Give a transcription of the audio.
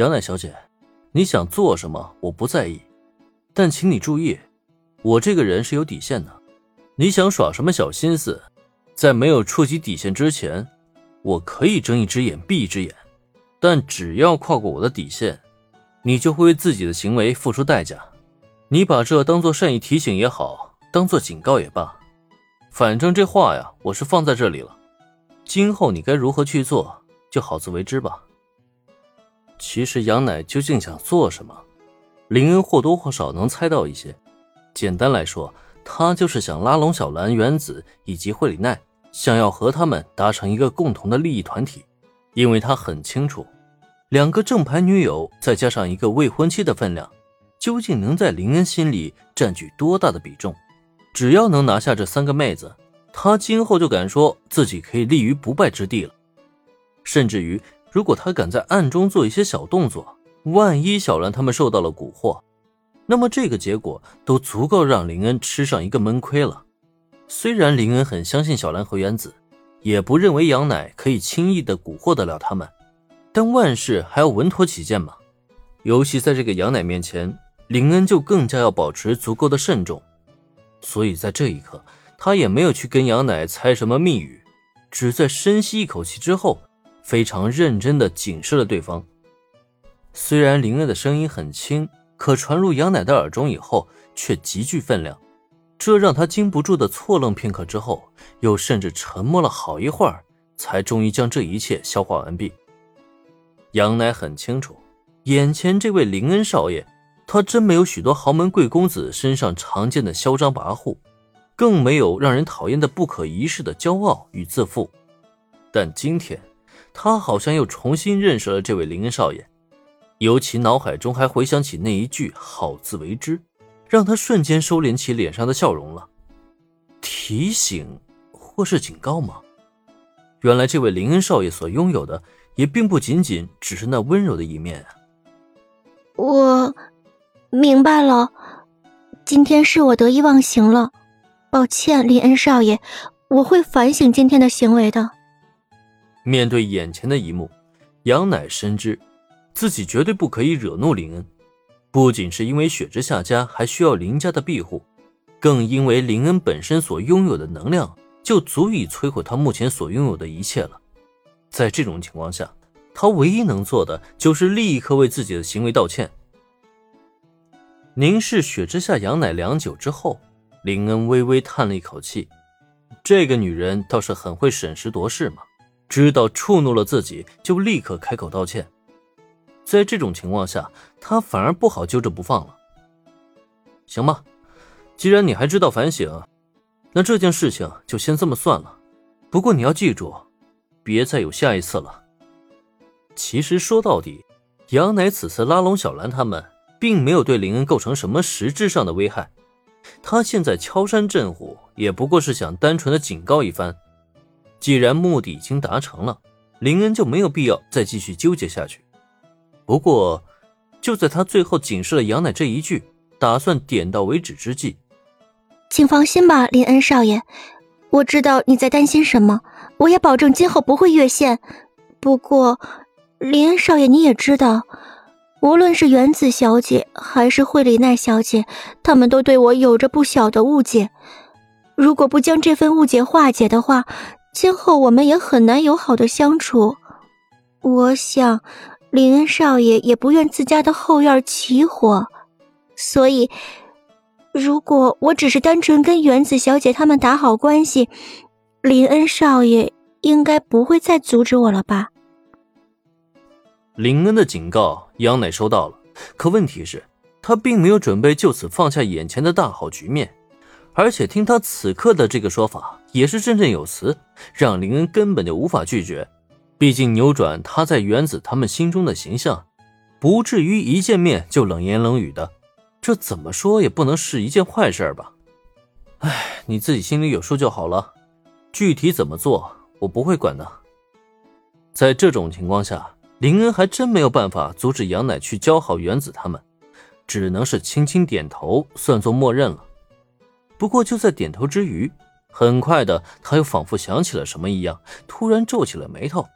杨乃小姐，你想做什么我不在意，但请你注意，我这个人是有底线的。你想耍什么小心思，在没有触及底线之前，我可以睁一只眼闭一只眼，但只要跨过我的底线，你就会为自己的行为付出代价。你把这当做善意提醒也好，当做警告也罢，反正这话呀，我是放在这里了。今后你该如何去做，就好自为之吧。其实杨乃究竟想做什么，林恩或多或少能猜到一些。简单来说，他就是想拉拢小兰、原子以及惠里奈，想要和他们达成一个共同的利益团体。因为他很清楚，两个正牌女友再加上一个未婚妻的分量。究竟能在林恩心里占据多大的比重？只要能拿下这三个妹子，他今后就敢说自己可以立于不败之地了。甚至于，如果他敢在暗中做一些小动作，万一小兰他们受到了蛊惑，那么这个结果都足够让林恩吃上一个闷亏了。虽然林恩很相信小兰和原子，也不认为杨乃可以轻易的蛊惑得了他们，但万事还要稳妥起见嘛。尤其在这个杨乃面前。林恩就更加要保持足够的慎重，所以在这一刻，他也没有去跟杨乃猜什么密语，只在深吸一口气之后，非常认真的警示了对方。虽然林恩的声音很轻，可传入杨奶的耳中以后却极具分量，这让他禁不住的错愣片刻之后，又甚至沉默了好一会儿，才终于将这一切消化完毕。杨乃很清楚，眼前这位林恩少爷。他真没有许多豪门贵公子身上常见的嚣张跋扈，更没有让人讨厌的不可一世的骄傲与自负。但今天，他好像又重新认识了这位林恩少爷，尤其脑海中还回想起那一句“好自为之”，让他瞬间收敛起脸上的笑容了。提醒或是警告吗？原来这位林恩少爷所拥有的，也并不仅仅只是那温柔的一面啊。我。明白了，今天是我得意忘形了，抱歉，林恩少爷，我会反省今天的行为的。面对眼前的一幕，杨乃深知自己绝对不可以惹怒林恩，不仅是因为雪之下家还需要林家的庇护，更因为林恩本身所拥有的能量就足以摧毁他目前所拥有的一切了。在这种情况下，他唯一能做的就是立刻为自己的行为道歉。凝视雪之下杨乃良久之后，林恩微微叹了一口气。这个女人倒是很会审时度势嘛，知道触怒了自己就立刻开口道歉。在这种情况下，他反而不好揪着不放了。行吧，既然你还知道反省，那这件事情就先这么算了。不过你要记住，别再有下一次了。其实说到底，杨乃此次拉拢小兰他们。并没有对林恩构成什么实质上的危害，他现在敲山震虎，也不过是想单纯的警告一番。既然目的已经达成了，林恩就没有必要再继续纠结下去。不过，就在他最后警示了杨乃这一句，打算点到为止之际，请放心吧，林恩少爷，我知道你在担心什么，我也保证今后不会越线。不过，林恩少爷你也知道。无论是原子小姐还是惠里奈小姐，他们都对我有着不小的误解。如果不将这份误解化解的话，今后我们也很难友好的相处。我想，林恩少爷也不愿自家的后院起火，所以，如果我只是单纯跟原子小姐他们打好关系，林恩少爷应该不会再阻止我了吧？林恩的警告，杨乃收到了。可问题是，他并没有准备就此放下眼前的大好局面，而且听他此刻的这个说法，也是振振有词，让林恩根本就无法拒绝。毕竟扭转他在原子他们心中的形象，不至于一见面就冷言冷语的，这怎么说也不能是一件坏事吧？哎，你自己心里有数就好了，具体怎么做，我不会管的。在这种情况下。林恩还真没有办法阻止杨乃去教好原子他们，只能是轻轻点头，算作默认了。不过就在点头之余，很快的他又仿佛想起了什么一样，突然皱起了眉头。